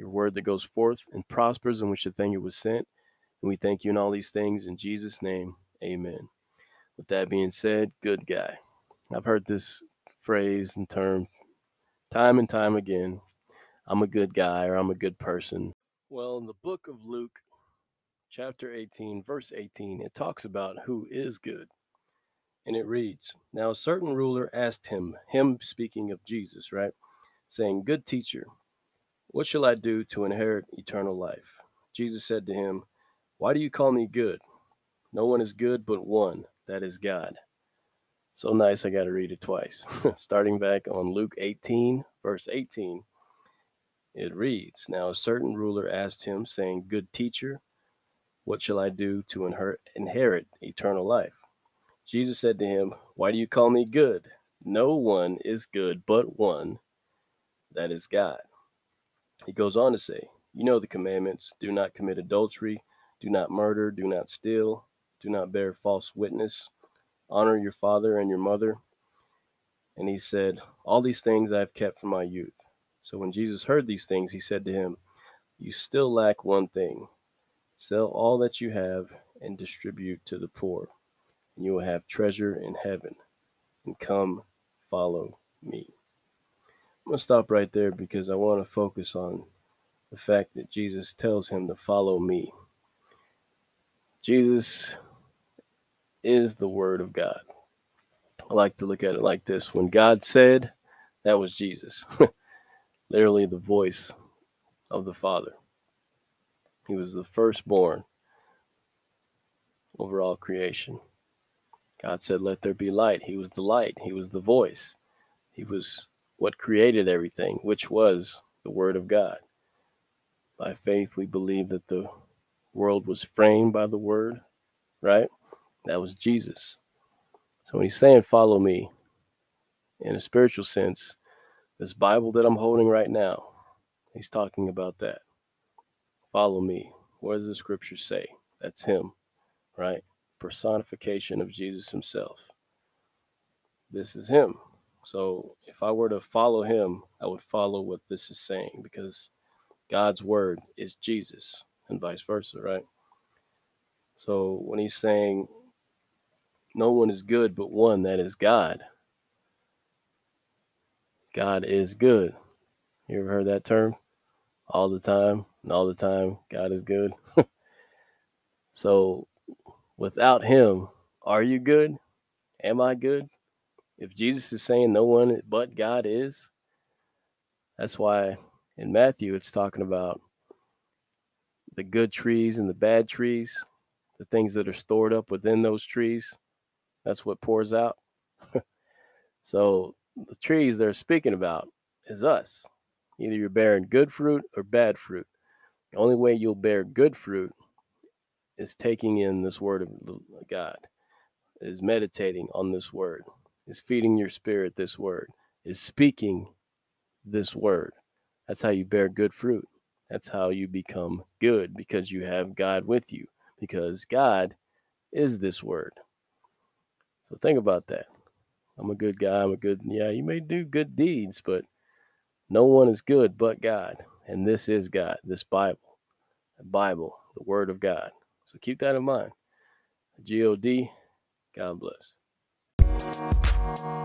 your word that goes forth and prospers in which the thing it was sent. And we thank you in all these things in Jesus' name. Amen. With that being said, good guy. I've heard this phrase and term time and time again. I'm a good guy or I'm a good person. Well, in the book of Luke, chapter 18, verse 18, it talks about who is good. And it reads Now a certain ruler asked him, him speaking of Jesus, right? Saying, Good teacher, what shall I do to inherit eternal life? Jesus said to him, Why do you call me good? No one is good but one, that is God. So nice, I got to read it twice. Starting back on Luke 18, verse 18, it reads Now a certain ruler asked him, saying, Good teacher, what shall I do to inherit eternal life? Jesus said to him, Why do you call me good? No one is good but one, that is God. He goes on to say, You know the commandments do not commit adultery, do not murder, do not steal, do not bear false witness, honor your father and your mother. And he said, All these things I have kept from my youth. So when Jesus heard these things, he said to him, You still lack one thing. Sell all that you have and distribute to the poor, and you will have treasure in heaven. And come, follow me. I'm going to stop right there because I want to focus on the fact that Jesus tells him to follow me. Jesus is the Word of God. I like to look at it like this when God said, that was Jesus, literally the voice of the Father. He was the firstborn over all creation. God said, Let there be light. He was the light, He was the voice, He was what created everything, which was the Word of God. By faith, we believe that the world was framed by the Word, right? That was Jesus. So when he's saying, Follow me, in a spiritual sense, this Bible that I'm holding right now, he's talking about that. Follow me. What does the scripture say? That's him, right? Personification of Jesus himself. This is him. So if I were to follow him, I would follow what this is saying because God's word is Jesus and vice versa, right? So when he's saying no one is good but one, that is God. God is good. You ever heard that term? All the time, and all the time, God is good. so without him, are you good? Am I good? If Jesus is saying no one but God is, that's why in Matthew it's talking about the good trees and the bad trees, the things that are stored up within those trees. That's what pours out. so the trees they're speaking about is us. Either you're bearing good fruit or bad fruit. The only way you'll bear good fruit is taking in this word of God, is meditating on this word is feeding your spirit this word, is speaking this word. That's how you bear good fruit. That's how you become good because you have God with you, because God is this word. So think about that. I'm a good guy. I'm a good, yeah, you may do good deeds, but no one is good but God. And this is God, this Bible, the Bible, the Word of God. So keep that in mind. G-O-D, God bless. Thank you.